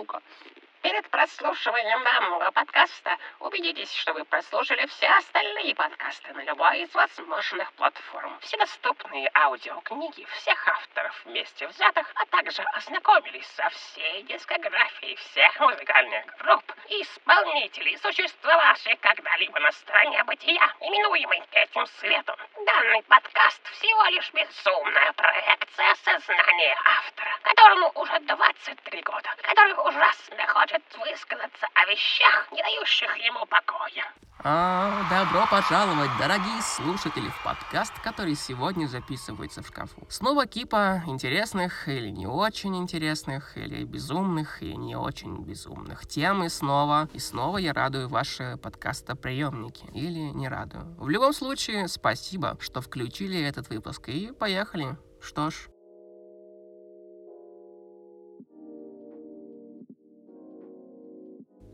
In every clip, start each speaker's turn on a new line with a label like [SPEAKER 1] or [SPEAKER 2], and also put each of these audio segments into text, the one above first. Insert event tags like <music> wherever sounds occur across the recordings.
[SPEAKER 1] штука. Перед прослушиванием данного подкаста убедитесь, что вы прослушали все остальные подкасты на любой из возможных платформ. Все доступные аудиокниги всех авторов вместе взятых, а также ознакомились со всей дискографией всех музыкальных групп и исполнителей, существовавших когда-либо на стороне бытия, именуемой этим светом. Данный подкаст всего лишь безумная проекция сознания автора, которому уже 23 года, который ужасно хочет хочет высказаться о вещах, не дающих ему покоя.
[SPEAKER 2] А, добро пожаловать, дорогие слушатели, в подкаст, который сегодня записывается в шкафу. Снова кипа интересных или не очень интересных, или безумных и не очень безумных тем, и снова, и снова я радую ваши подкастоприемники, или не радую. В любом случае, спасибо, что включили этот выпуск, и поехали. Что ж,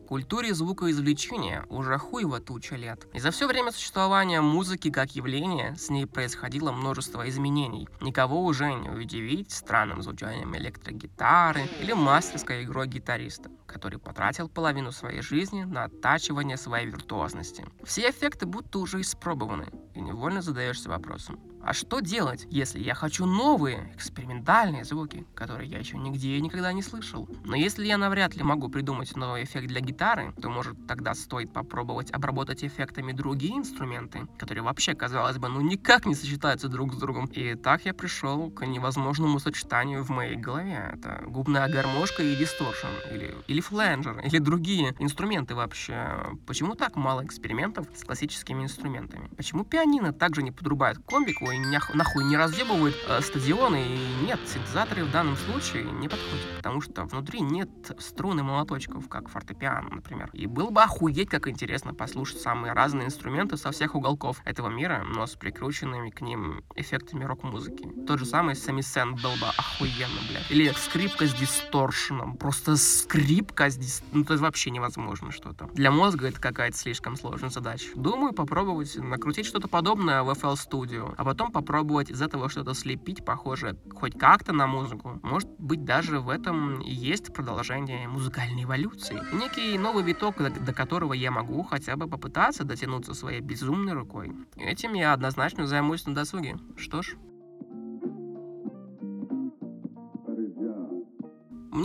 [SPEAKER 2] Культуре звукоизвлечения уже хуево туча лет. И за все время существования музыки как явления с ней происходило множество изменений. Никого уже не удивить странным звучанием электрогитары или мастерской игрой гитариста, который потратил половину своей жизни на оттачивание своей виртуозности. Все эффекты будто уже испробованы, и невольно задаешься вопросом, а что делать, если я хочу новые, экспериментальные звуки, которые я еще нигде и никогда не слышал? Но если я навряд ли могу придумать новый эффект для гитары, то может тогда стоит попробовать обработать эффектами другие инструменты, которые вообще, казалось бы, ну никак не сочетаются друг с другом. И так я пришел к невозможному сочетанию в моей голове. Это губная гармошка и дисторшн, или, или фленджер, или другие инструменты вообще. Почему так мало экспериментов с классическими инструментами? Почему пианино также не подрубает комбику и нахуй не разъебывают э, стадионы. И нет, синтезаторы в данном случае не подходят, потому что внутри нет струн и молоточков, как фортепиано, например. И было бы охуеть, как интересно послушать самые разные инструменты со всех уголков этого мира, но с прикрученными к ним эффектами рок-музыки. Тот же самый Самисен был бы охуенно, блядь. Или скрипка с дисторшеном. Просто скрипка с дис... Ну, это вообще невозможно что-то. Для мозга это какая-то слишком сложная задача. Думаю, попробовать накрутить что-то подобное в FL Studio, а потом потом попробовать из этого что-то слепить, похожее хоть как-то на музыку. Может быть, даже в этом и есть продолжение музыкальной эволюции. Некий новый виток, до которого я могу хотя бы попытаться дотянуться своей безумной рукой. Этим я однозначно займусь на досуге. Что ж,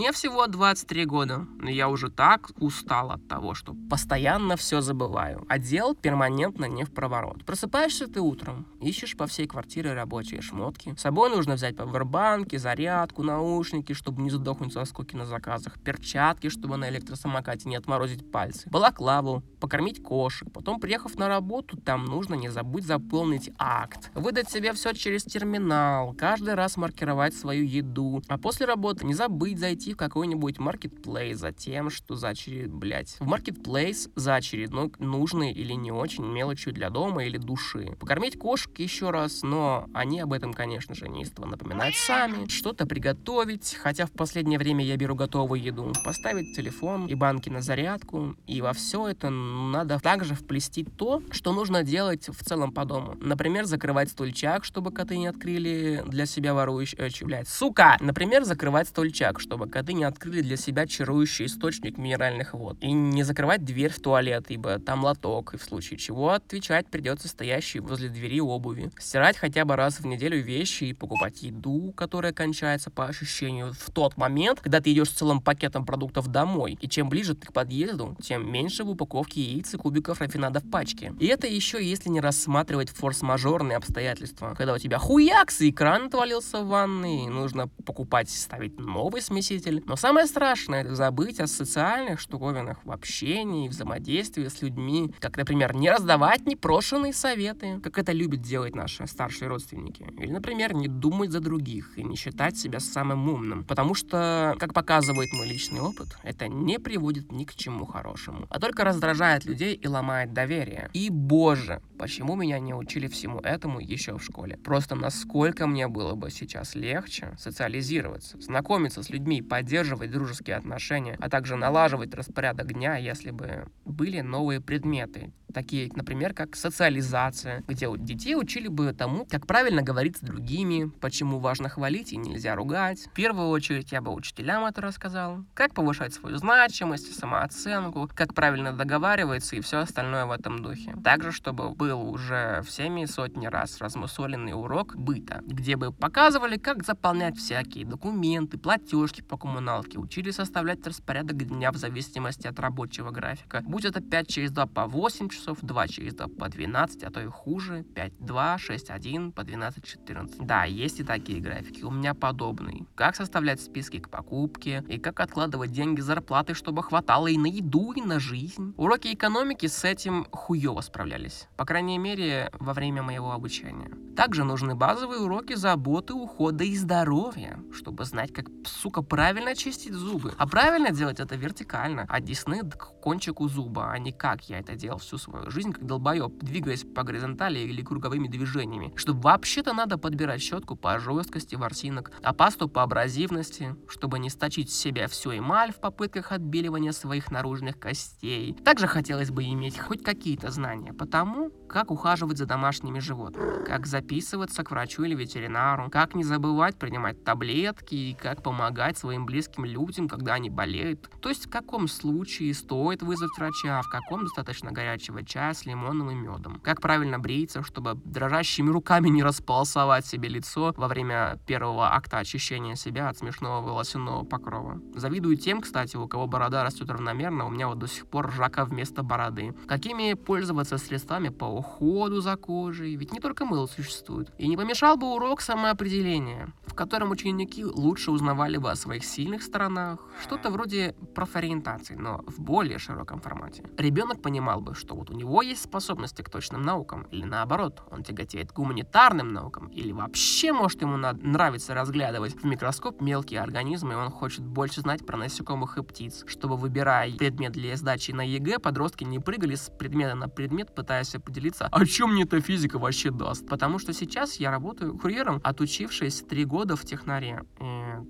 [SPEAKER 2] Мне всего 23 года, но я уже так устал от того, что постоянно все забываю, а дел перманентно не в проворот. Просыпаешься ты утром, ищешь по всей квартире рабочие шмотки. С собой нужно взять павербанки, зарядку, наушники, чтобы не задохнуть со скуки на заказах, перчатки, чтобы на электросамокате не отморозить пальцы, балаклаву, покормить кошек. Потом, приехав на работу, там нужно не забыть заполнить акт, выдать себе все через терминал, каждый раз маркировать свою еду, а после работы не забыть зайти в какой-нибудь маркетплейс за тем, что за очеред... блять, в маркетплейс за очередной нужной или не очень мелочью для дома или души. Покормить кошек еще раз, но они об этом, конечно же, неистово напоминают сами. Что-то приготовить, хотя в последнее время я беру готовую еду. Поставить телефон и банки на зарядку. И во все это надо также вплести то, что нужно делать в целом по дому. Например, закрывать стульчак, чтобы коты не открыли для себя ворующий... Э, блядь, сука! Например, закрывать стульчак, чтобы коты не открыли для себя чарующий источник минеральных вод. И не закрывать дверь в туалет, ибо там лоток, и в случае чего отвечать придется стоящей возле двери обуви. Стирать хотя бы раз в неделю вещи и покупать еду, которая кончается по ощущению в тот момент, когда ты идешь с целым пакетом продуктов домой. И чем ближе ты к подъезду, тем меньше в упаковке яиц и кубиков рафинада в пачке. И это еще если не рассматривать форс-мажорные обстоятельства. Когда у тебя хуякс, и экран отвалился в ванной, нужно покупать, ставить новый смеситель, носитель. Но самое страшное — это забыть о социальных штуковинах в общении, взаимодействии с людьми. Как, например, не раздавать непрошенные советы, как это любят делать наши старшие родственники. Или, например, не думать за других и не считать себя самым умным. Потому что, как показывает мой личный опыт, это не приводит ни к чему хорошему, а только раздражает людей и ломает доверие. И, боже, почему меня не учили всему этому еще в школе? Просто насколько мне было бы сейчас легче социализироваться, знакомиться с людьми, поддерживать дружеские отношения, а также налаживать распорядок дня, если бы были новые предметы, такие, например, как социализация, где у детей учили бы тому, как правильно говорить с другими, почему важно хвалить и нельзя ругать. В первую очередь я бы учителям это рассказал, как повышать свою значимость, самооценку, как правильно договариваться и все остальное в этом духе. Также, чтобы был уже всеми сотни раз размусоленный урок быта, где бы показывали, как заполнять всякие документы, платежки по коммуналке, учили составлять распорядок дня в зависимости от рабочего графика. Это 5 через 2 по 8 часов, 2 через 2 по 12, а то и хуже, 5-2, 6-1 по 12-14. Да, есть и такие графики, у меня подобные. Как составлять списки к покупке, и как откладывать деньги зарплаты, чтобы хватало и на еду, и на жизнь. Уроки экономики с этим хуево справлялись. По крайней мере, во время моего обучения. Также нужны базовые уроки заботы, ухода и здоровья, чтобы знать, как, сука, правильно чистить зубы. А правильно делать это вертикально, от десны к кончику зуба, а не как я это делал всю свою жизнь, как долбоеб, двигаясь по горизонтали или круговыми движениями. Чтобы вообще-то надо подбирать щетку по жесткости ворсинок, а пасту по абразивности, чтобы не сточить с себя всю эмаль в попытках отбеливания своих наружных костей. Также хотелось бы иметь хоть какие-то знания по тому, как ухаживать за домашними животными, как записываться к врачу или ветеринару, как не забывать принимать таблетки и как помогать своим близким людям, когда они болеют. То есть в каком случае стоит вызвать врача, а в каком достаточно горячего чая с лимоном и медом. Как правильно бриться, чтобы дрожащими руками не располосовать себе лицо во время первого акта очищения себя от смешного волосяного покрова. Завидую тем, кстати, у кого борода растет равномерно, у меня вот до сих пор ржака вместо бороды. Какими пользоваться средствами по уходу за кожей? Ведь не только мыло существует. И не помешал бы урок самоопределения, в котором ученики лучше узнавали бы о своих сильных сторонах, что-то вроде профориентации, но в более широком формате. Ребенок понимал бы, что вот у него есть способности к точным наукам, или наоборот, он тяготеет к гуманитарным наукам, или вообще, может, ему нравится разглядывать в микроскоп мелкие организмы, и он хочет больше знать про насекомых и птиц, чтобы, выбирая предмет для сдачи на ЕГЭ, подростки не прыгали с предмета на предмет, пытаясь определиться, а чем мне эта физика вообще даст. Потому что сейчас я работаю курьером, отучившись три года в технаре,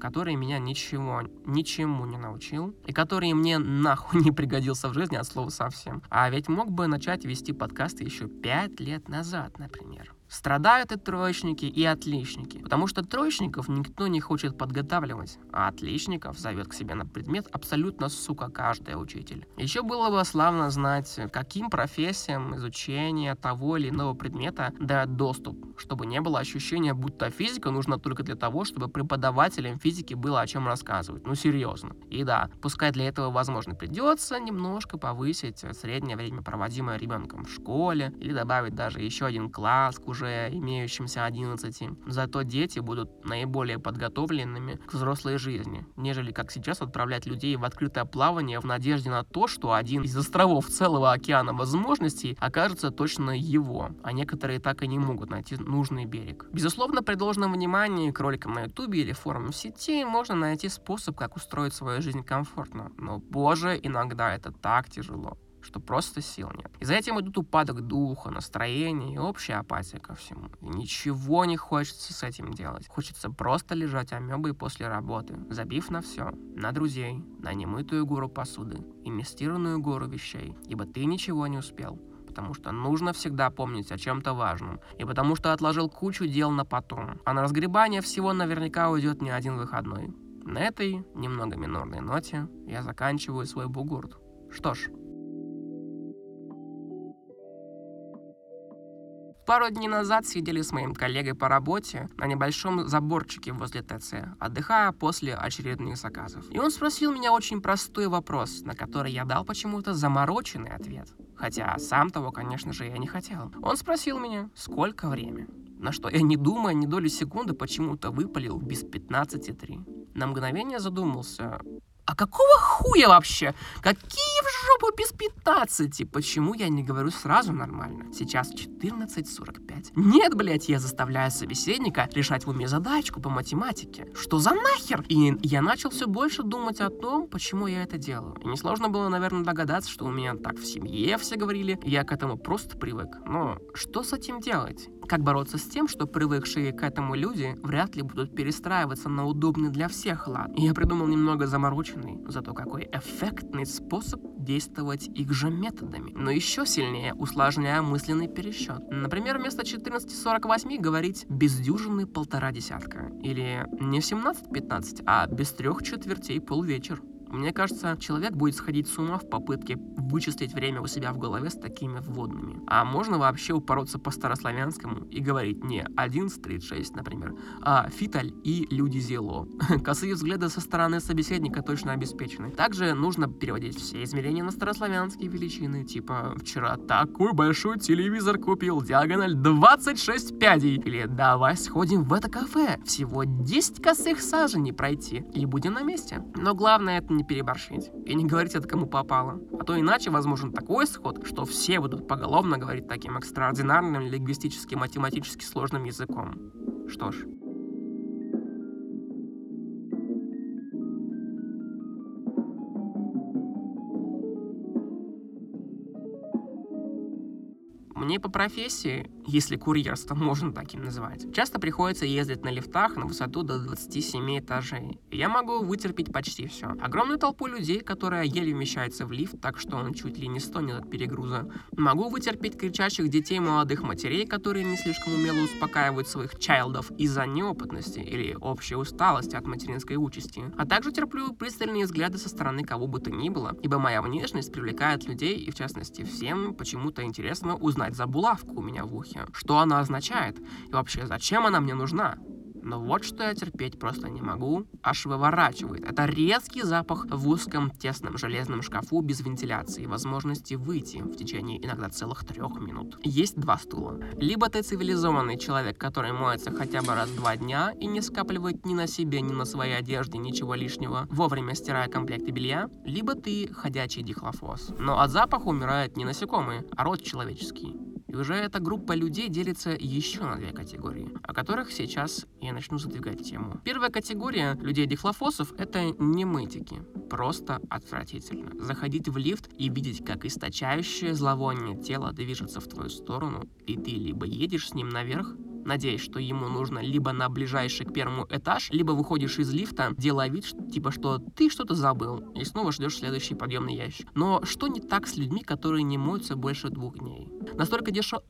[SPEAKER 2] который меня ничего, ничему не научил, и который мне нахуй <laughs> не пригодился в жизни от слова совсем. А ведь мог бы начать вести подкасты еще пять лет назад, например. Страдают и троечники, и отличники, потому что троечников никто не хочет подготавливать, а отличников зовет к себе на предмет абсолютно, сука, каждый учитель. Еще было бы славно знать, каким профессиям изучение того или иного предмета дает доступ, чтобы не было ощущения, будто физика нужна только для того, чтобы преподавателям физики было о чем рассказывать. Ну, серьезно. И да, пускай для этого, возможно, придется немножко повысить среднее время, проводимое ребенком в школе, или добавить даже еще один класс к уже уже имеющимся 11. Зато дети будут наиболее подготовленными к взрослой жизни, нежели как сейчас отправлять людей в открытое плавание в надежде на то, что один из островов целого океана возможностей окажется точно его, а некоторые так и не могут найти нужный берег. Безусловно, при должном внимании к роликам на ютубе или форумам сети можно найти способ, как устроить свою жизнь комфортно. Но, боже, иногда это так тяжело что просто сил нет. И за этим идут упадок духа, настроения и общая апатия ко всему. И ничего не хочется с этим делать. Хочется просто лежать амебой после работы, забив на все. На друзей, на немытую гору посуды и мистированную гору вещей. Ибо ты ничего не успел потому что нужно всегда помнить о чем-то важном, и потому что отложил кучу дел на потом, а на разгребание всего наверняка уйдет не один выходной. На этой немного минорной ноте я заканчиваю свой бугурт. Что ж, Пару дней назад сидели с моим коллегой по работе на небольшом заборчике возле ТЦ, отдыхая после очередных заказов. И он спросил меня очень простой вопрос, на который я дал почему-то замороченный ответ. Хотя сам того, конечно же, я не хотел. Он спросил меня, сколько время. На что я, не думая ни доли секунды, почему-то выпалил без 15,3. На мгновение задумался, а какого хуя вообще? Какие в жопу без 15? Почему я не говорю сразу нормально? Сейчас 14.45. Нет, блядь, я заставляю собеседника решать в уме задачку по математике. Что за нахер? И я начал все больше думать о том, почему я это делаю. И несложно было, наверное, догадаться, что у меня так в семье все говорили. Я к этому просто привык. Но что с этим делать? Как бороться с тем, что привыкшие к этому люди вряд ли будут перестраиваться на удобный для всех лад? Я придумал немного замороченный, зато какой эффектный способ действовать их же методами, но еще сильнее усложняя мысленный пересчет. Например, вместо 14.48 говорить без дюжины полтора десятка. Или не 17.15, а без трех четвертей полвечер. Мне кажется, человек будет сходить с ума в попытке вычислить время у себя в голове с такими вводными. А можно вообще упороться по старославянскому и говорить не 11.36, например, а фиталь и люди зело. <laughs> Косые взгляды со стороны собеседника точно обеспечены. Также нужно переводить все измерения на старославянские величины, типа «Вчера такой большой телевизор купил, диагональ 26 пядей» или «Давай сходим в это кафе, всего 10 косых саженей пройти и будем на месте». Но главное это не не переборщить и не говорить это кому попало. А то иначе возможен такой исход, что все будут поголовно говорить таким экстраординарным лингвистически математически сложным языком. Что ж, Мне по профессии, если курьерство <laughs> можно таким называть, часто приходится ездить на лифтах на высоту до 27 этажей. я могу вытерпеть почти все. Огромную толпу людей, которая еле вмещается в лифт, так что он чуть ли не стонет от перегруза. Могу вытерпеть кричащих детей молодых матерей, которые не слишком умело успокаивают своих чайлдов из-за неопытности или общей усталости от материнской участи. А также терплю пристальные взгляды со стороны кого бы то ни было, ибо моя внешность привлекает людей, и в частности всем почему-то интересно узнать за булавку у меня в ухе. Что она означает? И вообще, зачем она мне нужна? Но вот что я терпеть просто не могу, аж выворачивает. Это резкий запах в узком тесном железном шкафу без вентиляции и возможности выйти в течение иногда целых трех минут. Есть два стула. Либо ты цивилизованный человек, который моется хотя бы раз в два дня и не скапливает ни на себе, ни на своей одежде ничего лишнего, вовремя стирая комплекты белья, либо ты ходячий дихлофос. Но от запаха умирают не насекомые, а род человеческий. И уже эта группа людей делится еще на две категории, о которых сейчас я начну задвигать тему. Первая категория людей-дихлофосов — это не мытики. Просто отвратительно. Заходить в лифт и видеть, как источающее зловоние тело движется в твою сторону, и ты либо едешь с ним наверх, надеясь, что ему нужно либо на ближайший к первому этаж, либо выходишь из лифта, делая вид, типа, что ты что-то забыл, и снова ждешь следующий подъемный ящик. Но что не так с людьми, которые не моются больше двух дней? Настолько дешево...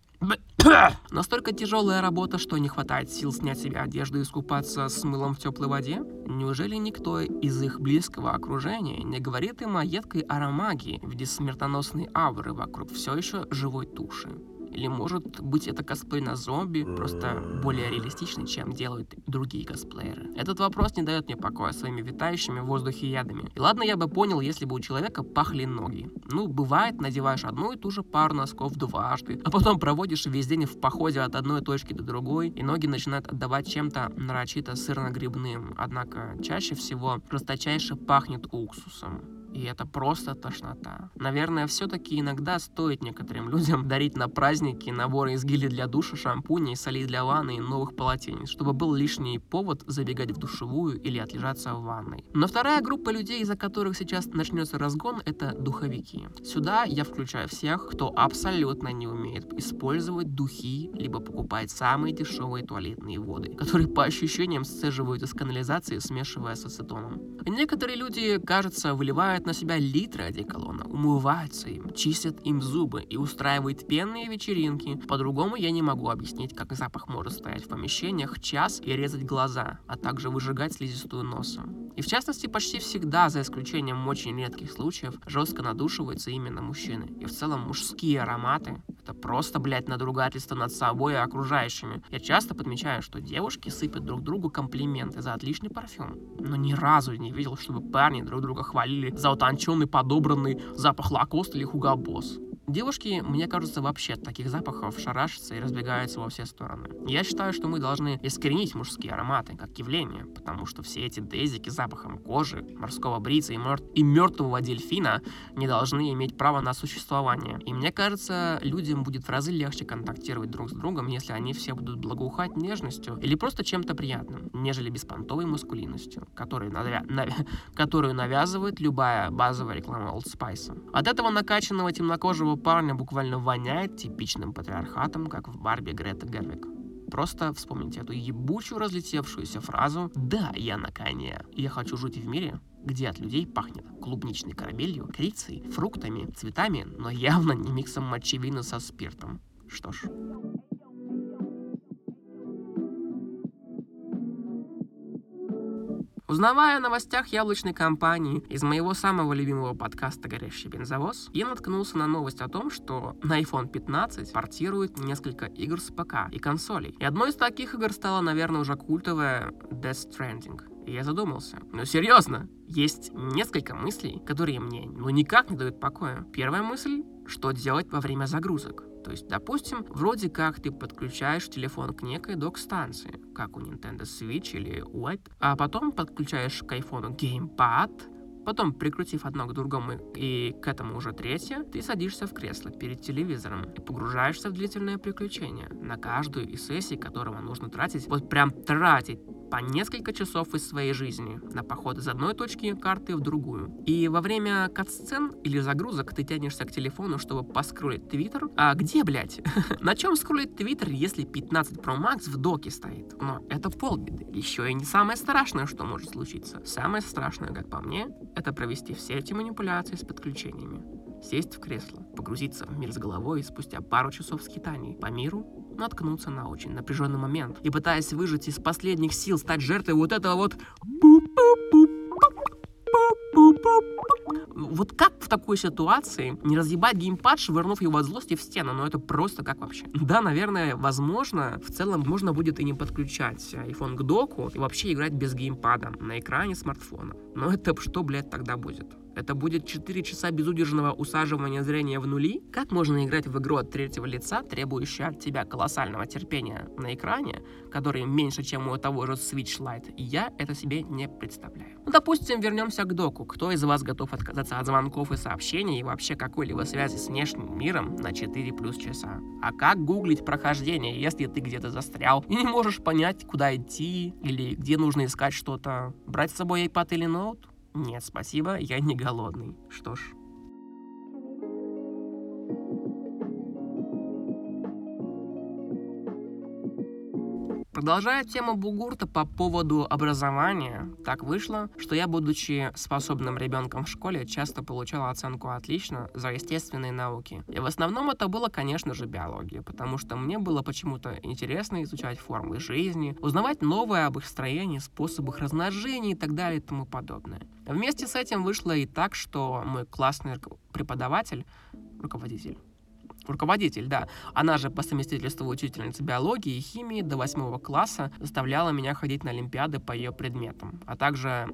[SPEAKER 2] <coughs> Настолько тяжелая работа, что не хватает сил снять себе одежду и искупаться с мылом в теплой воде? Неужели никто из их близкого окружения не говорит им о едкой аромагии в виде смертоносной ауры вокруг все еще живой туши? Или может быть это косплей на зомби, просто более реалистичный, чем делают другие косплееры? Этот вопрос не дает мне покоя своими витающими в воздухе ядами. И ладно, я бы понял, если бы у человека пахли ноги. Ну, бывает, надеваешь одну и ту же пару носков дважды, а потом проводишь весь день в походе от одной точки до другой, и ноги начинают отдавать чем-то нарочито сырно-грибным. Однако чаще всего жесточайше пахнет уксусом. И это просто тошнота. Наверное, все-таки иногда стоит некоторым людям <laughs> дарить на праздники наборы из гели для душа, шампуня и солей для ванны и новых полотенец, чтобы был лишний повод забегать в душевую или отлежаться в ванной. Но вторая группа людей, из-за которых сейчас начнется разгон, это духовики. Сюда я включаю всех, кто абсолютно не умеет использовать духи, либо покупать самые дешевые туалетные воды, которые по ощущениям сцеживают из канализации, смешивая с ацетоном. Некоторые люди, кажется, выливают наливают на себя литры одеколона, умываются им, чистят им зубы и устраивают пенные вечеринки. По-другому я не могу объяснить, как запах может стоять в помещениях час и резать глаза, а также выжигать слизистую носа. И в частности, почти всегда, за исключением очень редких случаев, жестко надушиваются именно мужчины. И в целом мужские ароматы — это просто, блядь, надругательство над собой и окружающими. Я часто подмечаю, что девушки сыпят друг другу комплименты за отличный парфюм. Но ни разу не видел, чтобы парни друг друга хвалили за утонченный подобранный запах лакост или хугабос. Девушки, мне кажется, вообще от таких запахов шарашатся и разбегаются во все стороны. Я считаю, что мы должны искоренить мужские ароматы как явление, потому что все эти дезики с запахом кожи, морского брица и, мер... и мертвого дельфина не должны иметь права на существование. И мне кажется, людям будет в разы легче контактировать друг с другом, если они все будут благоухать нежностью или просто чем-то приятным, нежели беспонтовой маскулинностью, которую, навя... навя... которую навязывает любая базовая реклама Old Spice. От этого накачанного темнокожего этого парня буквально воняет типичным патриархатом, как в Барби Грета Гервик. Просто вспомните эту ебучую разлетевшуюся фразу «Да, я на коне. Я хочу жить в мире, где от людей пахнет клубничной карамелью, корицей, фруктами, цветами, но явно не миксом мочевины со спиртом. Что ж, Узнавая о новостях яблочной компании из моего самого любимого подкаста «Горящий бензовоз», я наткнулся на новость о том, что на iPhone 15 портирует несколько игр с ПК и консолей. И одной из таких игр стала, наверное, уже культовая Death Stranding. И я задумался. Ну серьезно, есть несколько мыслей, которые мне ну никак не дают покоя. Первая мысль, что делать во время загрузок. То есть, допустим, вроде как ты подключаешь телефон к некой док-станции, как у Nintendo Switch или White, а потом подключаешь к iPhone геймпад, потом, прикрутив одно к другому и к этому уже третье, ты садишься в кресло перед телевизором и погружаешься в длительное приключение, на каждую из сессий которого нужно тратить, вот прям тратить по несколько часов из своей жизни на поход из одной точки карты в другую. И во время катсцен или загрузок ты тянешься к телефону, чтобы поскролить твиттер. А где, блядь? <laughs> на чем скроллить твиттер, если 15 Pro Max в доке стоит? Но это полбеды. Еще и не самое страшное, что может случиться. Самое страшное, как по мне, это провести все эти манипуляции с подключениями. Сесть в кресло, погрузиться в мир с головой и спустя пару часов скитаний по миру наткнуться на очень напряженный момент. И пытаясь выжить из последних сил стать жертвой вот этого вот вот как в такой ситуации не разъебать геймпад, швырнув его от злости в стену? Ну это просто как вообще? Да, наверное, возможно, в целом можно будет и не подключать iPhone к доку и вообще играть без геймпада на экране смартфона. Но это что, блядь, тогда будет? Это будет 4 часа безудержного усаживания зрения в нули? Как можно играть в игру от третьего лица, требующую от тебя колоссального терпения на экране, который меньше, чем у того же Switch Lite? Я это себе не представляю. Ну, допустим, вернемся к доку. Кто из вас готов отказаться от звонков и сообщений и вообще какой-либо связи с внешним миром на 4 плюс часа? А как гуглить прохождение, если ты где-то застрял и не можешь понять, куда идти или где нужно искать что-то? Брать с собой iPad или ноут? Нет, спасибо, я не голодный. Что ж, Продолжая тему Бугурта по поводу образования, так вышло, что я, будучи способным ребенком в школе, часто получал оценку «отлично» за естественные науки. И в основном это было, конечно же, биология, потому что мне было почему-то интересно изучать формы жизни, узнавать новое об их строении, способах размножения и так далее и тому подобное. Вместе с этим вышло и так, что мой классный преподаватель, руководитель, Руководитель, да. Она же по совместительству учительница биологии и химии до восьмого класса заставляла меня ходить на олимпиады по ее предметам, а также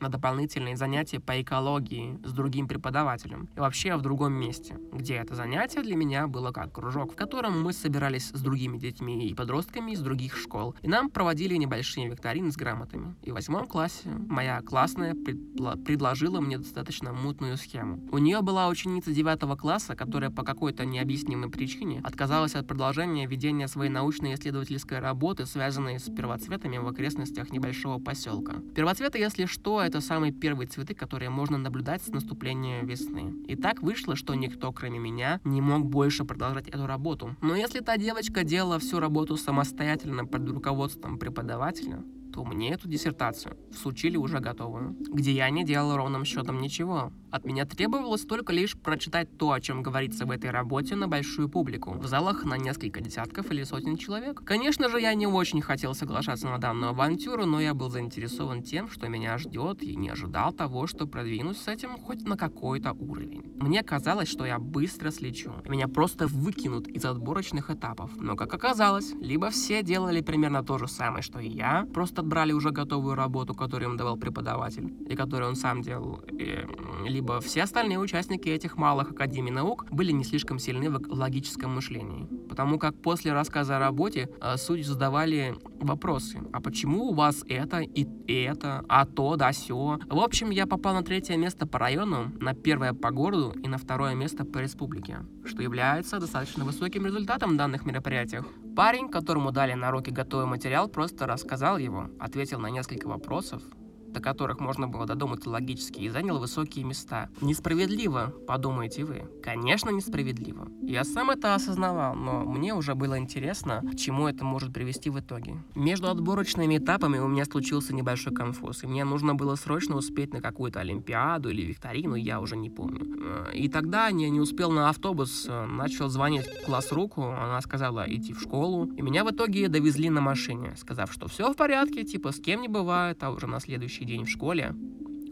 [SPEAKER 2] на дополнительные занятия по экологии с другим преподавателем и вообще в другом месте, где это занятие для меня было как кружок, в котором мы собирались с другими детьми и подростками из других школ, и нам проводили небольшие викторины с грамотами. И в восьмом классе моя классная предло- предложила мне достаточно мутную схему. У нее была ученица девятого класса, которая по какой-то необъяснимой причине отказалась от продолжения ведения своей научно-исследовательской работы, связанной с первоцветами в окрестностях небольшого поселка. Первоцветы, если что, это самые первые цветы, которые можно наблюдать с наступления весны. И так вышло, что никто, кроме меня, не мог больше продолжать эту работу. Но если та девочка делала всю работу самостоятельно под руководством преподавателя, то мне эту диссертацию всучили уже готовую, где я не делал ровным счетом ничего. От меня требовалось только лишь прочитать то, о чем говорится в этой работе на большую публику, в залах на несколько десятков или сотен человек. Конечно же, я не очень хотел соглашаться на данную авантюру, но я был заинтересован тем, что меня ждет, и не ожидал того, что продвинусь с этим хоть на какой-то уровень. Мне казалось, что я быстро слечу, меня просто выкинут из отборочных этапов. Но, как оказалось, либо все делали примерно то же самое, что и я, просто брали уже готовую работу, которую им давал преподаватель, и которую он сам делал, и либо все остальные участники этих малых академий наук были не слишком сильны в логическом мышлении. Потому как после рассказа о работе э, судьи задавали вопросы. А почему у вас это и это, а то, да, все. В общем, я попал на третье место по району, на первое по городу и на второе место по республике, что является достаточно высоким результатом данных мероприятиях. Парень, которому дали на руки готовый материал, просто рассказал его, ответил на несколько вопросов, до которых можно было додуматься логически, и занял высокие места. Несправедливо, подумаете вы. Конечно, несправедливо. Я сам это осознавал, но мне уже было интересно, к чему это может привести в итоге. Между отборочными этапами у меня случился небольшой конфуз, и мне нужно было срочно успеть на какую-то олимпиаду или викторину, я уже не помню. Э, и тогда я не успел на автобус, э, начал звонить класс руку, она сказала идти в школу, и меня в итоге довезли на машине, сказав, что все в порядке, типа с кем не бывает, а уже на следующий день в школе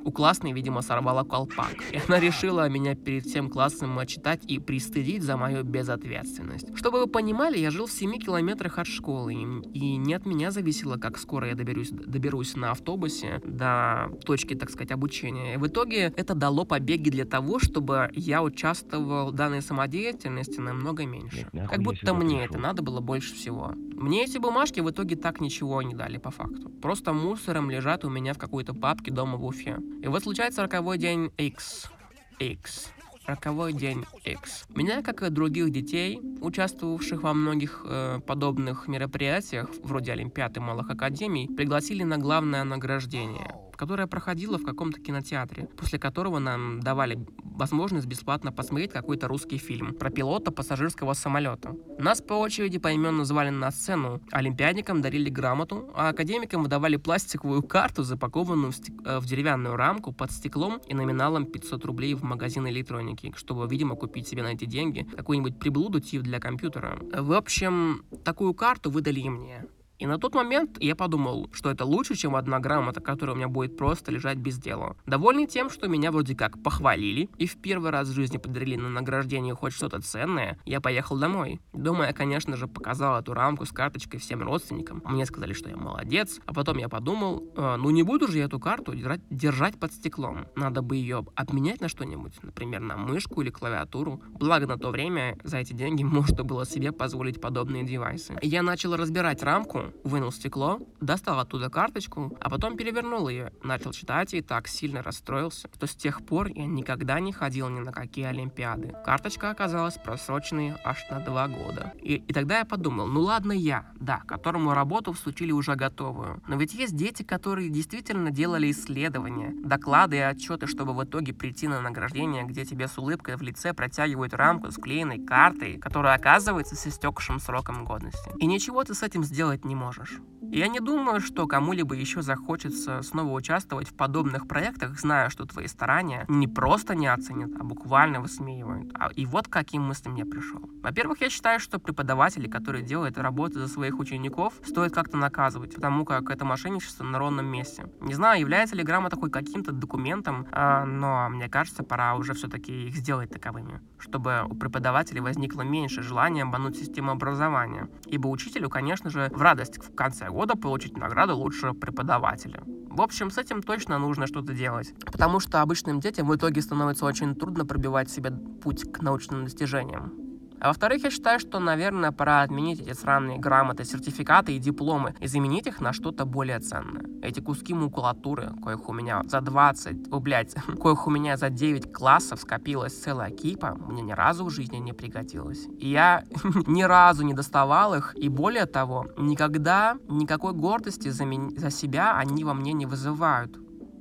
[SPEAKER 2] у классной, видимо, сорвала колпак. И она решила меня перед всем классом отчитать и пристыдить за мою безответственность. Чтобы вы понимали, я жил в 7 километрах от школы, и не от меня зависело, как скоро я доберусь, доберусь на автобусе до точки, так сказать, обучения. И в итоге это дало побеги для того, чтобы я участвовал в данной самодеятельности намного меньше. Нет, как будто мне это надо было больше всего. Мне эти бумажки в итоге так ничего не дали по факту. Просто мусором лежат у меня в какой-то папке дома в Уфе. И вот случается роковой день X. X. Роковой день X. Меня, как и других детей, участвовавших во многих э, подобных мероприятиях, вроде Олимпиады малых академий, пригласили на главное награждение которая проходила в каком-то кинотеатре, после которого нам давали возможность бесплатно посмотреть какой-то русский фильм про пилота пассажирского самолета. Нас по очереди поименно звали на сцену, олимпиадникам дарили грамоту, а академикам выдавали пластиковую карту, запакованную в, стек... Э, в деревянную рамку под стеклом и номиналом 500 рублей в магазин электроники, чтобы, видимо, купить себе на эти деньги какую-нибудь приблуду тип для компьютера. В общем, такую карту выдали и мне. И на тот момент я подумал, что это лучше, чем одна грамота, которая у меня будет просто лежать без дела. Довольный тем, что меня вроде как похвалили, и в первый раз в жизни подарили на награждение хоть что-то ценное, я поехал домой. Дома я, конечно же, показал эту рамку с карточкой всем родственникам. Мне сказали, что я молодец, а потом я подумал, э, ну не буду же я эту карту держать, держать под стеклом. Надо бы ее обменять на что-нибудь, например, на мышку или клавиатуру. Благо на то время за эти деньги <laughs> можно было себе позволить подобные девайсы. Я начал разбирать рамку, вынул стекло, достал оттуда карточку, а потом перевернул ее, начал читать и так сильно расстроился, что с тех пор я никогда не ходил ни на какие олимпиады. Карточка оказалась просроченной аж на два года. И, и тогда я подумал, ну ладно я, да, которому работу всучили уже готовую. Но ведь есть дети, которые действительно делали исследования, доклады и отчеты, чтобы в итоге прийти на награждение, где тебе с улыбкой в лице протягивают рамку с клеенной картой, которая оказывается с истекшим сроком годности. И ничего ты с этим сделать не можешь. Я не думаю, что кому-либо еще захочется снова участвовать в подобных проектах, зная, что твои старания не просто не оценят, а буквально высмеивают. А, и вот к каким мыслям я пришел. Во-первых, я считаю, что преподаватели, которые делают работу за своих учеников, стоит как-то наказывать, потому как это мошенничество на ровном месте. Не знаю, является ли грамота хоть каким-то документом, а, но мне кажется, пора уже все-таки их сделать таковыми, чтобы у преподавателей возникло меньше желания обмануть систему образования. Ибо учителю, конечно же, в радость в конце года получить награду лучшего преподавателя. В общем, с этим точно нужно что-то делать. Потому что обычным детям в итоге становится очень трудно пробивать себе путь к научным достижениям. А во-вторых, я считаю, что, наверное, пора отменить эти сраные грамоты, сертификаты и дипломы и заменить их на что-то более ценное. Эти куски макулатуры, коих у меня за 20, о, блядь, <laughs> коих у меня за 9 классов скопилась целая кипа, мне ни разу в жизни не пригодилось. И я <laughs> ни разу не доставал их, и более того, никогда никакой гордости за, меня, за себя они во мне не вызывают.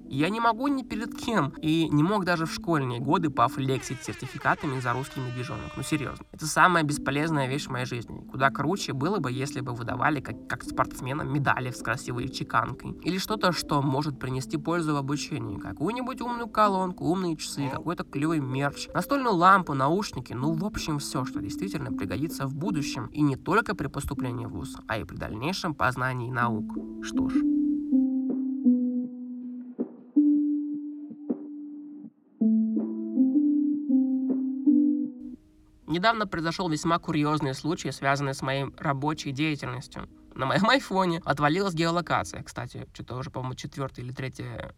[SPEAKER 2] Я не могу ни перед кем, и не мог даже в школьные годы пофлексить сертификатами за русский медвежонок. Ну, серьезно. Это самая бесполезная вещь в моей жизни. Куда круче было бы, если бы выдавали, как, как спортсменам, медали с красивой чеканкой. Или что-то, что может принести пользу в обучении. Какую-нибудь умную колонку, умные часы, какой-то клевый мерч, настольную лампу, наушники. Ну, в общем, все, что действительно пригодится в будущем. И не только при поступлении в ВУЗ, а и при дальнейшем познании наук. Что ж, Недавно произошел весьма курьезный случай, связанный с моей рабочей деятельностью. На моем <laughs> айфоне отвалилась геолокация. Кстати, что-то уже, по-моему, четвертая или третья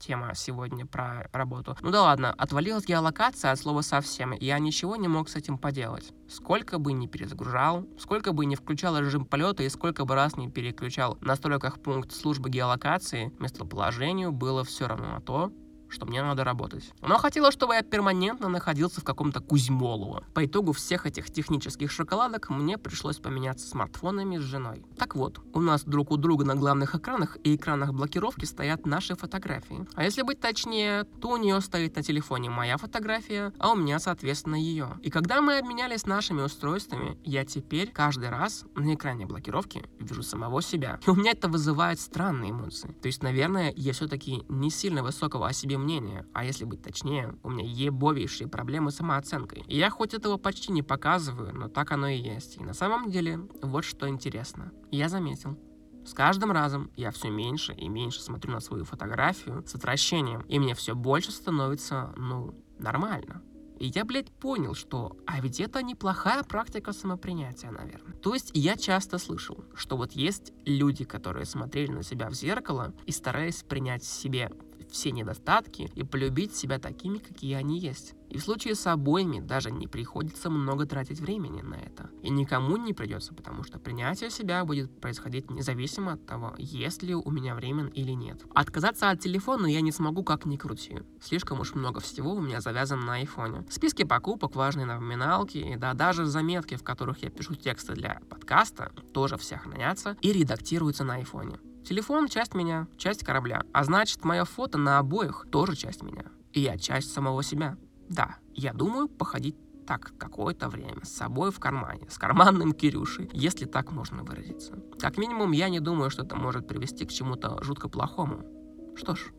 [SPEAKER 2] тема сегодня про работу. Ну да ладно, отвалилась геолокация от слова совсем, и я ничего не мог с этим поделать. Сколько бы ни перезагружал, сколько бы ни включал режим полета и сколько бы раз не переключал в настройках пункт службы геолокации, местоположению было все равно на то, что мне надо работать. Она хотела, чтобы я перманентно находился в каком-то Кузьмолово. По итогу всех этих технических шоколадок мне пришлось поменяться смартфонами с женой. Так вот, у нас друг у друга на главных экранах и экранах блокировки стоят наши фотографии. А если быть точнее, то у нее стоит на телефоне моя фотография, а у меня, соответственно, ее. И когда мы обменялись нашими устройствами, я теперь каждый раз на экране блокировки вижу самого себя. И у меня это вызывает странные эмоции. То есть, наверное, я все-таки не сильно высокого о себе мнения, а если быть точнее, у меня ебовейшие проблемы с самооценкой. И я хоть этого почти не показываю, но так оно и есть. И на самом деле, вот что интересно. Я заметил, с каждым разом я все меньше и меньше смотрю на свою фотографию с отвращением, и мне все больше становится, ну, нормально. И я, блядь, понял, что а ведь это неплохая практика самопринятия, наверное. То есть я часто слышал, что вот есть люди, которые смотрели на себя в зеркало и старались принять себе все недостатки и полюбить себя такими, какие они есть. И в случае с обоими даже не приходится много тратить времени на это. И никому не придется, потому что принятие себя будет происходить независимо от того, есть ли у меня время или нет. Отказаться от телефона я не смогу как ни крути. Слишком уж много всего у меня завязано на айфоне. Списки покупок, важные напоминалки, и да даже заметки, в которых я пишу тексты для подкаста, тоже все хранятся и редактируются на айфоне. Телефон — часть меня, часть корабля. А значит, мое фото на обоих тоже часть меня. И я часть самого себя. Да, я думаю походить так какое-то время с собой в кармане, с карманным Кирюшей, если так можно выразиться. Как минимум, я не думаю, что это может привести к чему-то жутко плохому. Что ж.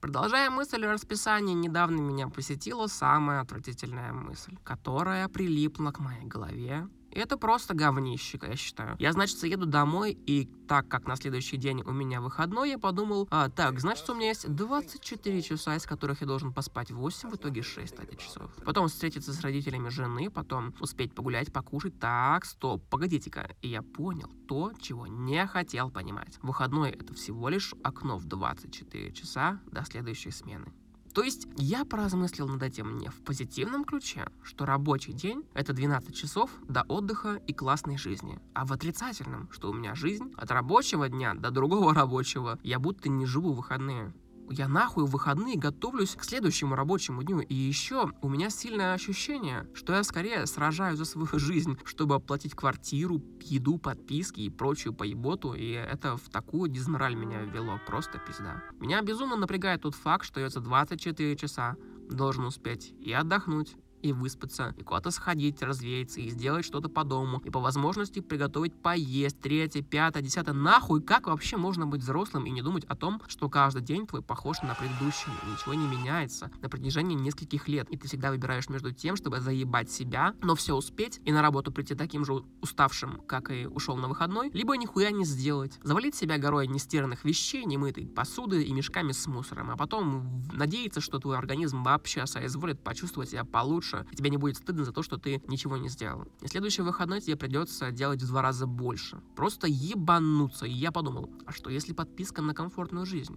[SPEAKER 2] Продолжая мысль о расписании, недавно меня посетила самая отвратительная мысль, которая прилипла к моей голове это просто говнище, я считаю. Я, значит, еду домой, и так как на следующий день у меня выходной, я подумал, а, так, значит, у меня есть 24 часа, из которых я должен поспать 8, в итоге 6, кстати, часов. Потом встретиться с родителями жены, потом успеть погулять, покушать. Так, стоп, погодите-ка. И я понял то, чего не хотел понимать. Выходной — это всего лишь окно в 24 часа до следующей смены. То есть я поразмыслил над этим не в позитивном ключе, что рабочий день — это 12 часов до отдыха и классной жизни, а в отрицательном, что у меня жизнь от рабочего дня до другого <laughs> рабочего, я будто не живу выходные я нахуй в выходные готовлюсь к следующему рабочему дню. И еще у меня сильное ощущение, что я скорее сражаюсь за свою <laughs> жизнь, чтобы оплатить квартиру, еду, подписки и прочую поеботу. И это в такую дизмораль меня ввело. Просто пизда. Меня безумно напрягает тот факт, что я за 24 часа должен успеть и отдохнуть, и выспаться, и куда-то сходить, развеяться, и сделать что-то по дому, и по возможности приготовить поесть, третье, пятое, десятое. Нахуй, как вообще можно быть взрослым и не думать о том, что каждый день твой похож на предыдущий, и ничего не меняется на протяжении нескольких лет, и ты всегда выбираешь между тем, чтобы заебать себя, но все успеть, и на работу прийти таким же уставшим, как и ушел на выходной, либо нихуя не сделать. Завалить себя горой нестиранных вещей, немытой посуды и мешками с мусором, а потом надеяться, что твой организм вообще соизволит почувствовать себя получше, больше, тебе не будет стыдно за то, что ты ничего не сделал. И следующий выходной тебе придется делать в два раза больше. Просто ебануться. И я подумал, а что если подписка на комфортную жизнь?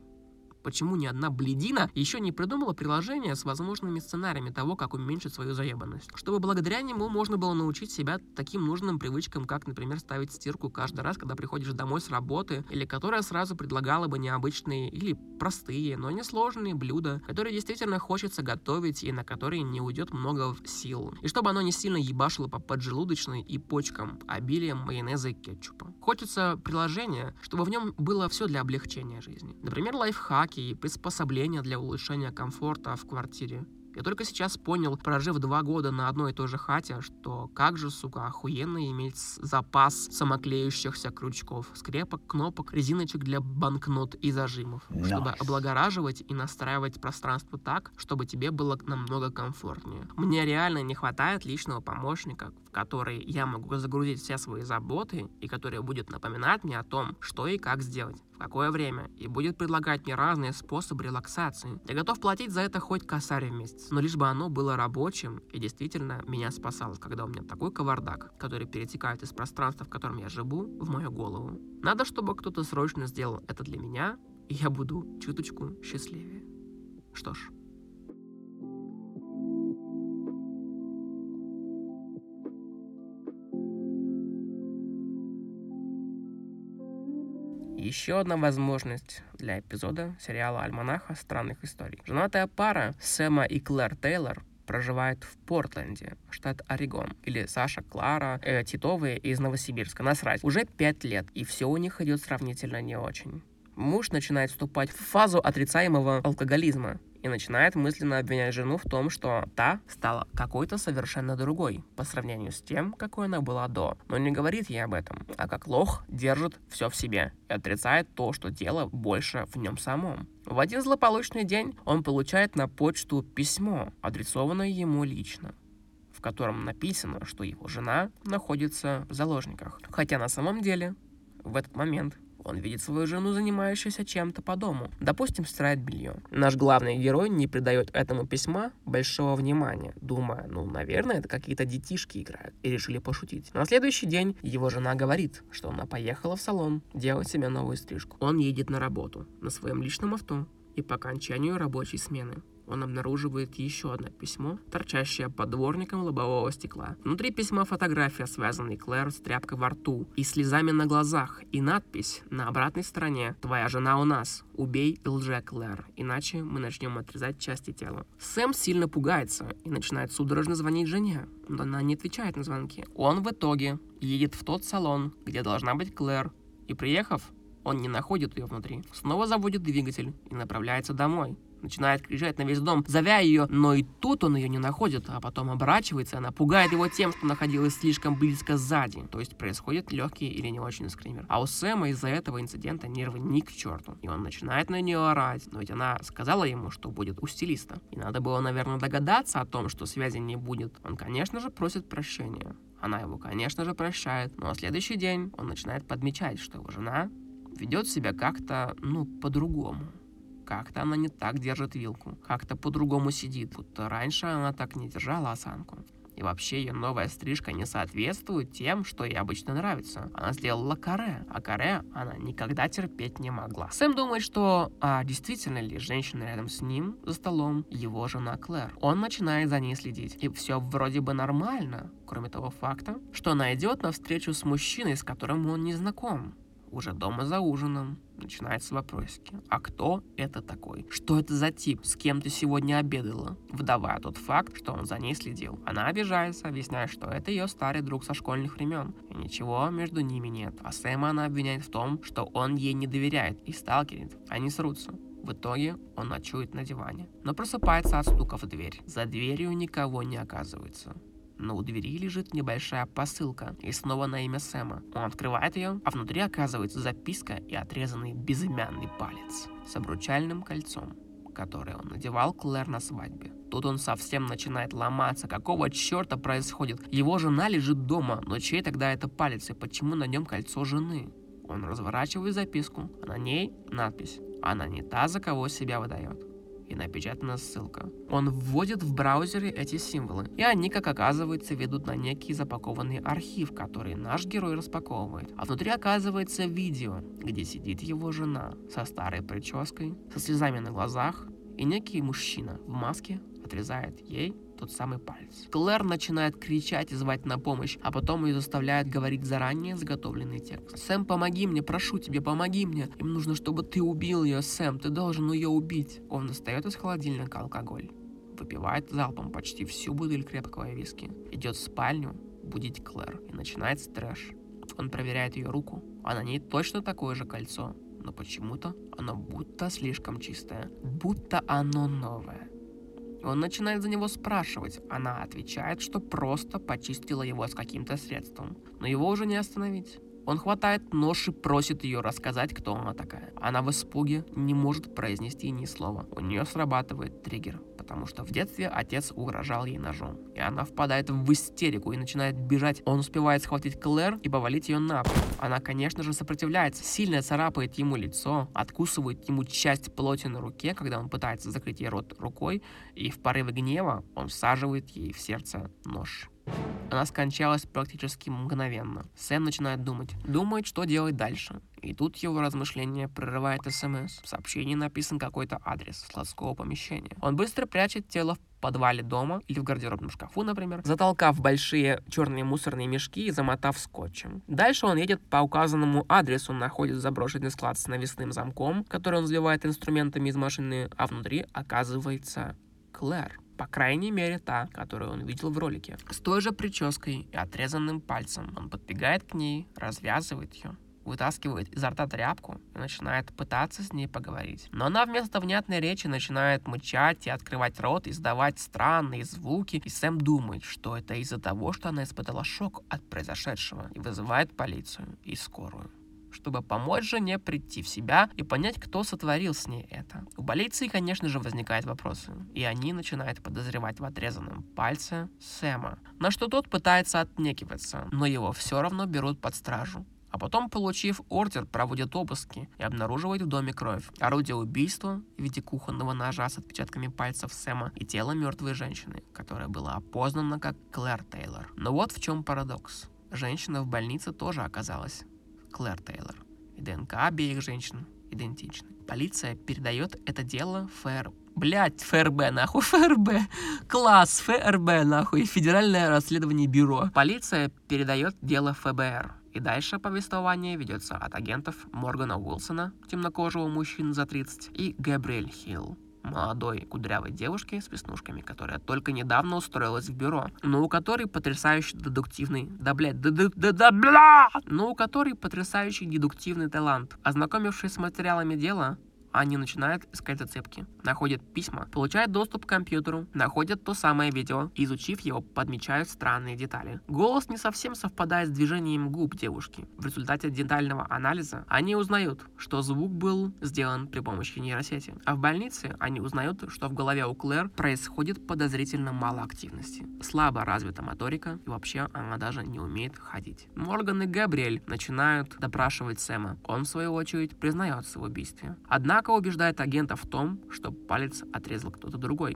[SPEAKER 2] Почему ни одна бледина еще не придумала приложение с возможными сценариями того, как уменьшить свою заебанность? Чтобы благодаря нему можно было научить себя таким нужным привычкам, как, например, ставить стирку каждый раз, когда приходишь домой с работы, или которая сразу предлагала бы необычные или простые, но не сложные блюда, которые действительно хочется готовить и на которые не уйдет много сил. И чтобы оно не сильно ебашило по поджелудочной и почкам обилием майонеза и кетчупа. Хочется приложение, чтобы в нем было все для облегчения жизни. Например, лайфхак лайфхаки и приспособления для улучшения комфорта в квартире. Я только сейчас понял, прожив два года на одной и той же хате, что как же, сука, охуенно иметь запас самоклеющихся крючков, скрепок, кнопок, резиночек для банкнот и зажимов, nice. чтобы облагораживать и настраивать пространство так, чтобы тебе было намного комфортнее. Мне реально не хватает личного помощника, в который я могу загрузить все свои заботы и который будет напоминать мне о том, что и как сделать какое время, и будет предлагать мне разные способы релаксации. Я готов платить за это хоть косарь в месяц, но лишь бы оно было рабочим и действительно меня спасало, когда у меня такой кавардак, который перетекает из пространства, в котором я живу, в мою голову. Надо, чтобы кто-то срочно сделал это для меня, и я буду чуточку счастливее. Что ж, Еще одна возможность для эпизода сериала «Альманаха странных историй». Женатая пара Сэма и Клэр Тейлор проживает в Портленде, штат Орегон. Или Саша, Клара, э, Титовые из Новосибирска. Насрать. Уже пять лет, и все у них идет сравнительно не очень. Муж начинает вступать в фазу отрицаемого алкоголизма и начинает мысленно обвинять жену в том, что та стала какой-то совершенно другой по сравнению с тем, какой она была до. Но не говорит ей об этом, а как лох держит все в себе и отрицает то, что дело больше в нем самом. В один злополучный день он получает на почту письмо, адресованное ему лично в котором написано, что его жена находится в заложниках. Хотя на самом деле в этот момент он видит свою жену, занимающуюся чем-то по дому. Допустим, стирает белье. Наш главный герой не придает этому письма большого внимания, думая, ну, наверное, это какие-то детишки играют, и решили пошутить. На следующий день его жена говорит, что она поехала в салон делать себе новую стрижку. Он едет на работу на своем личном авто, и по окончанию рабочей смены он обнаруживает еще одно письмо, торчащее под дворником лобового стекла. Внутри письма фотография, связанной Клэр с тряпкой во рту и слезами на глазах, и надпись на обратной стороне «Твоя жена у нас. Убей лже Клэр, иначе мы начнем отрезать части тела». Сэм сильно пугается и начинает судорожно звонить жене, но она не отвечает на звонки. Он в итоге едет в тот салон, где должна быть Клэр, и приехав, он не находит ее внутри. Снова заводит двигатель и направляется домой начинает кричать на весь дом, зовя ее, но и тут он ее не находит, а потом оборачивается, она пугает его тем, что находилась слишком близко сзади. То есть происходит легкий или не очень скример. А у Сэма из-за этого инцидента нервы ни к черту. И он начинает на нее орать, но ведь она сказала ему, что будет у стилиста. И надо было, наверное, догадаться о том, что связи не будет. Он, конечно же, просит прощения. Она его, конечно же, прощает, но на следующий день он начинает подмечать, что его жена ведет себя как-то, ну, по-другому. Как-то она не так держит вилку, как-то по-другому сидит, будто раньше она так не держала осанку. И вообще ее новая стрижка не соответствует тем, что ей обычно нравится. Она сделала каре, а каре она никогда терпеть не могла. Сэм думает, что а действительно ли женщина рядом с ним за столом его жена Клэр. Он начинает за ней следить. И все вроде бы нормально, кроме того факта, что она идет на встречу с мужчиной, с которым он не знаком уже дома за ужином начинаются вопросики. А кто это такой? Что это за тип? С кем ты сегодня обедала? Вдавая тот факт, что он за ней следил. Она обижается, объясняя, что это ее старый друг со школьных времен. И ничего между ними нет. А Сэма она обвиняет в том, что он ей не доверяет и сталкерит. Они срутся. В итоге он ночует на диване, но просыпается от стука в дверь. За дверью никого не оказывается но у двери лежит небольшая посылка, и снова на имя Сэма. Он открывает ее, а внутри оказывается записка и отрезанный безымянный палец с обручальным кольцом, которое он надевал Клэр на свадьбе. Тут он совсем начинает ломаться. Какого черта происходит? Его жена лежит дома, но чей тогда это палец и почему на нем кольцо жены? Он разворачивает записку, а на ней надпись «Она не та, за кого себя выдает» и напечатана ссылка. Он вводит в браузере эти символы, и они, как оказывается, ведут на некий запакованный архив, который наш герой распаковывает. А внутри оказывается видео, где сидит его жена со старой прической, со слезами на глазах, и некий мужчина в маске отрезает ей тот самый палец. Клэр начинает кричать и звать на помощь, а потом ее заставляют говорить заранее заготовленный текст. «Сэм, помоги мне, прошу тебя, помоги мне. Им нужно, чтобы ты убил ее, Сэм, ты должен ее убить». Он достает из холодильника алкоголь, выпивает залпом почти всю бутыль крепкого виски, идет в спальню будить Клэр и начинается трэш. Он проверяет ее руку, а на ней точно такое же кольцо, но почему-то оно будто слишком чистое, будто оно новое. Он начинает за него спрашивать. Она отвечает, что просто почистила его с каким-то средством. Но его уже не остановить. Он хватает нож и просит ее рассказать, кто она такая. Она в испуге не может произнести ни слова. У нее срабатывает триггер потому что в детстве отец угрожал ей ножом. И она впадает в истерику и начинает бежать. Он успевает схватить Клэр и повалить ее на пол. Она, конечно же, сопротивляется, сильно царапает ему лицо, откусывает ему часть плоти на руке, когда он пытается закрыть ей рот рукой, и в порыве гнева он всаживает ей в сердце нож. Она скончалась практически мгновенно. Сэм начинает думать. Думает, что делать дальше. И тут его размышление прерывает СМС. В сообщении написан какой-то адрес складского помещения. Он быстро прячет тело в подвале дома или в гардеробном шкафу, например, затолкав большие черные мусорные мешки и замотав скотчем. Дальше он едет по указанному адресу, находит заброшенный склад с навесным замком, который он взливает инструментами из машины, а внутри оказывается Клэр. По крайней мере, та, которую он видел в ролике. С той же прической и отрезанным пальцем. Он подбегает к ней, развязывает ее, вытаскивает изо рта тряпку и начинает пытаться с ней поговорить. Но она вместо внятной речи начинает мычать и открывать рот, издавать странные звуки, и Сэм думает, что это из-за того, что она испытала шок от произошедшего и вызывает полицию и скорую чтобы помочь жене прийти в себя и понять, кто сотворил с ней это. У полиции, конечно же, возникают вопросы, и они начинают подозревать в отрезанном пальце Сэма, на что тот пытается отнекиваться, но его все равно берут под стражу. А потом, получив ордер, проводят обыски и обнаруживают в доме кровь. Орудие убийства в виде кухонного ножа с отпечатками пальцев Сэма и тело мертвой женщины, которая была опознана как Клэр Тейлор. Но вот в чем парадокс. Женщина в больнице тоже оказалась Клэр Тейлор. И ДНК обеих женщин идентичны. Полиция передает это дело ФР... Блять, ФРБ, нахуй, ФРБ. Класс, ФРБ, нахуй. Федеральное расследование бюро. Полиция передает дело ФБР. И дальше повествование ведется от агентов Моргана Уилсона, темнокожего мужчины за 30, и Габриэль Хилл, молодой кудрявой девушки с веснушками, которая только недавно устроилась в бюро, но у которой потрясающий дедуктивный, да блядь, да да да да бля, но у которой потрясающий дедуктивный талант. Ознакомившись с материалами дела, они начинают искать зацепки, находят письма, получают доступ к компьютеру, находят то самое видео, изучив его, подмечают странные детали. Голос не совсем совпадает с движением губ девушки. В результате детального анализа они узнают, что звук был сделан при помощи нейросети. А в больнице они узнают, что в голове у Клэр происходит подозрительно мало активности. Слабо развита моторика, и вообще она даже не умеет ходить. Морган и Габриэль начинают допрашивать Сэма. Он, в свою очередь, признается в убийстве. Однако Однако убеждает агента в том, что палец отрезал кто-то другой,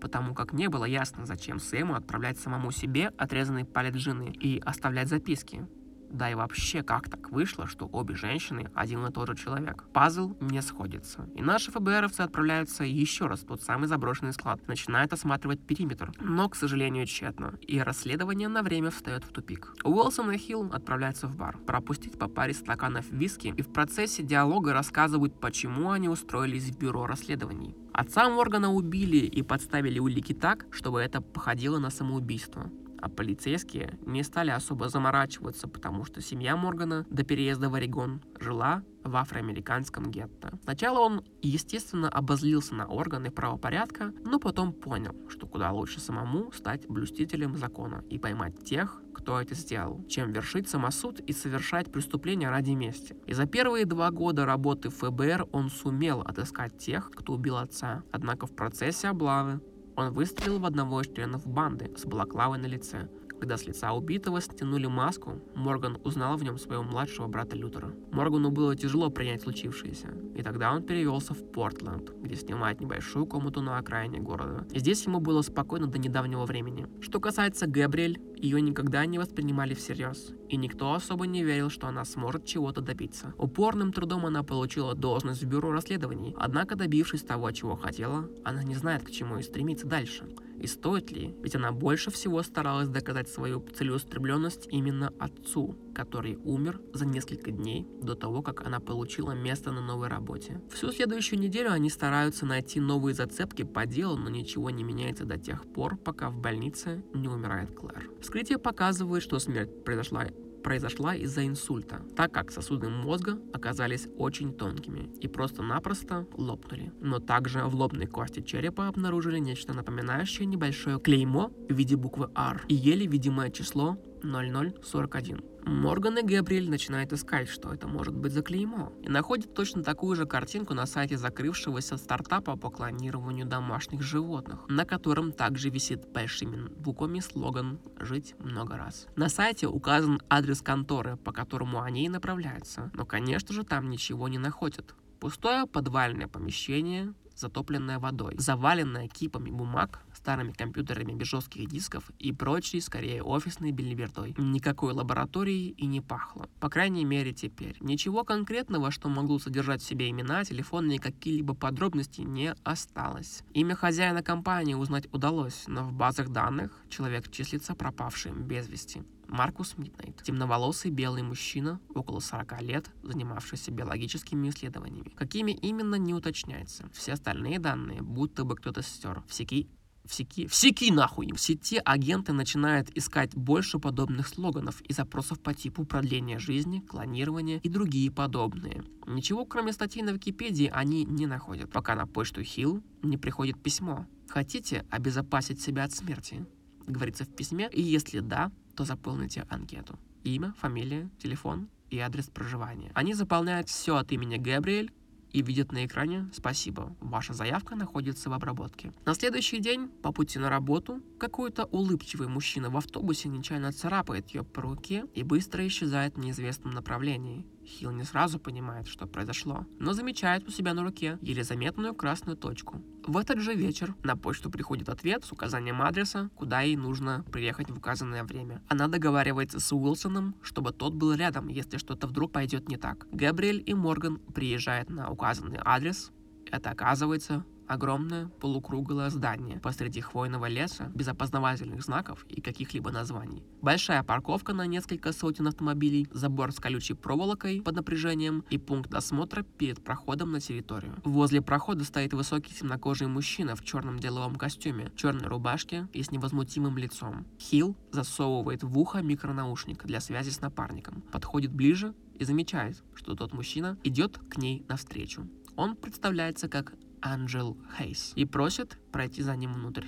[SPEAKER 2] потому как не было ясно, зачем Сэму отправлять самому себе отрезанный палец жены и оставлять записки. Да и вообще, как так вышло, что обе женщины один и тот же человек? Пазл не сходится. И наши ФБРовцы отправляются еще раз в тот самый заброшенный склад, начинают осматривать периметр. Но, к сожалению, тщетно. И расследование на время встает в тупик. Уилсон и Хилл отправляются в бар, пропустить по паре стаканов виски, и в процессе диалога рассказывают, почему они устроились в бюро расследований. Отца Моргана убили и подставили улики так, чтобы это походило на самоубийство. А полицейские не стали особо заморачиваться, потому что семья Моргана до переезда в Орегон жила в афроамериканском гетто. Сначала он, естественно, обозлился на органы правопорядка, но потом понял, что куда лучше самому стать блюстителем закона и поймать тех, кто это сделал, чем вершить самосуд и совершать преступления ради мести. И за первые два года работы в ФБР он сумел отыскать тех, кто убил отца. Однако в процессе облавы он выстрелил в одного из членов банды с балаклавой на лице. Когда с лица убитого стянули маску, Морган узнал в нем своего младшего брата Лютера. Моргану было тяжело принять случившееся, и тогда он перевелся в Портленд, где снимает небольшую комнату на окраине города. И здесь ему было спокойно до недавнего времени. Что касается Гэбриэль, ее никогда не воспринимали всерьез, и никто особо не верил, что она сможет чего-то добиться. Упорным трудом она получила должность в бюро расследований, однако добившись того, чего хотела, она не знает, к чему и стремиться дальше. И стоит ли? Ведь она больше всего старалась доказать свою целеустремленность именно отцу, который умер за несколько дней до того, как она получила место на новой работе. Всю следующую неделю они стараются найти новые зацепки по делу, но ничего не меняется до тех пор, пока в больнице не умирает Клэр. Вскрытие показывает, что смерть произошла произошла из-за инсульта, так как сосуды мозга оказались очень тонкими и просто-напросто лопнули. Но также в лобной кости черепа обнаружили нечто напоминающее небольшое клеймо в виде буквы R и еле видимое число 0041. Морган и Габриэль начинают искать, что это может быть за клеймо, и находят точно такую же картинку на сайте закрывшегося стартапа по клонированию домашних животных, на котором также висит большими буквами слоган «Жить много раз». На сайте указан адрес конторы, по которому они и направляются, но, конечно же, там ничего не находят. Пустое подвальное помещение затопленная водой, заваленная кипами бумаг, старыми компьютерами без жестких дисков и прочей, скорее, офисной бельбердой. Никакой лаборатории и не пахло. По крайней мере, теперь. Ничего конкретного, что могло содержать в себе имена, телефоны и какие-либо подробности не осталось. Имя хозяина компании узнать удалось, но в базах данных человек числится пропавшим без вести. Маркус Миднайт. Темноволосый белый мужчина, около 40 лет, занимавшийся биологическими исследованиями. Какими именно, не уточняется. Все остальные данные будто бы кто-то стер. Всеки в сети, в сети нахуй. В сети агенты начинают искать больше подобных слоганов и запросов по типу продления жизни, клонирования и другие подобные. Ничего, кроме статей на Википедии, они не находят, пока на почту Хилл не приходит письмо. Хотите обезопасить себя от смерти? Говорится в письме, и если да, то заполните анкету. Имя, фамилия, телефон и адрес проживания. Они заполняют все от имени Габриэль и видят на экране «Спасибо, ваша заявка находится в обработке». На следующий день, по пути на работу, какой-то улыбчивый мужчина в автобусе нечаянно царапает ее по руке и быстро исчезает в неизвестном направлении. Хилл не сразу понимает, что произошло, но замечает у себя на руке еле заметную красную точку. В этот же вечер на почту приходит ответ с указанием адреса, куда ей нужно приехать в указанное время. Она договаривается с Уилсоном, чтобы тот был рядом, если что-то вдруг пойдет не так. Габриэль и Морган приезжают на указанный адрес. Это оказывается Огромное полукруглое здание посреди хвойного леса, без опознавательных знаков и каких-либо названий. Большая парковка на несколько сотен автомобилей, забор с колючей проволокой под напряжением и пункт осмотра перед проходом на территорию. Возле прохода стоит высокий темнокожий мужчина в черном деловом костюме, черной рубашке и с невозмутимым лицом. Хилл засовывает в ухо микронаушник для связи с напарником, подходит ближе и замечает, что тот мужчина идет к ней навстречу. Он представляется как Анджел Хейс и просит пройти за ним внутрь.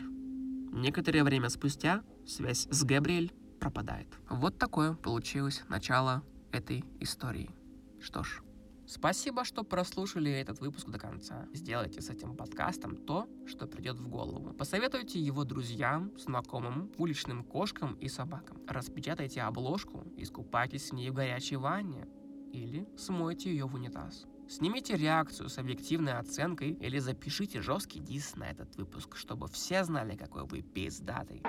[SPEAKER 2] Некоторое время спустя связь с Габриэль пропадает. Вот такое получилось начало этой истории. Что ж, спасибо, что прослушали этот выпуск до конца. Сделайте с этим подкастом то, что придет в голову. Посоветуйте его друзьям, знакомым, уличным кошкам и собакам. Распечатайте обложку и скупайтесь с ней в горячей ванне. Или смойте ее в унитаз. Снимите реакцию с объективной оценкой или запишите жесткий дис на этот выпуск, чтобы все знали, какой вы пиздатый.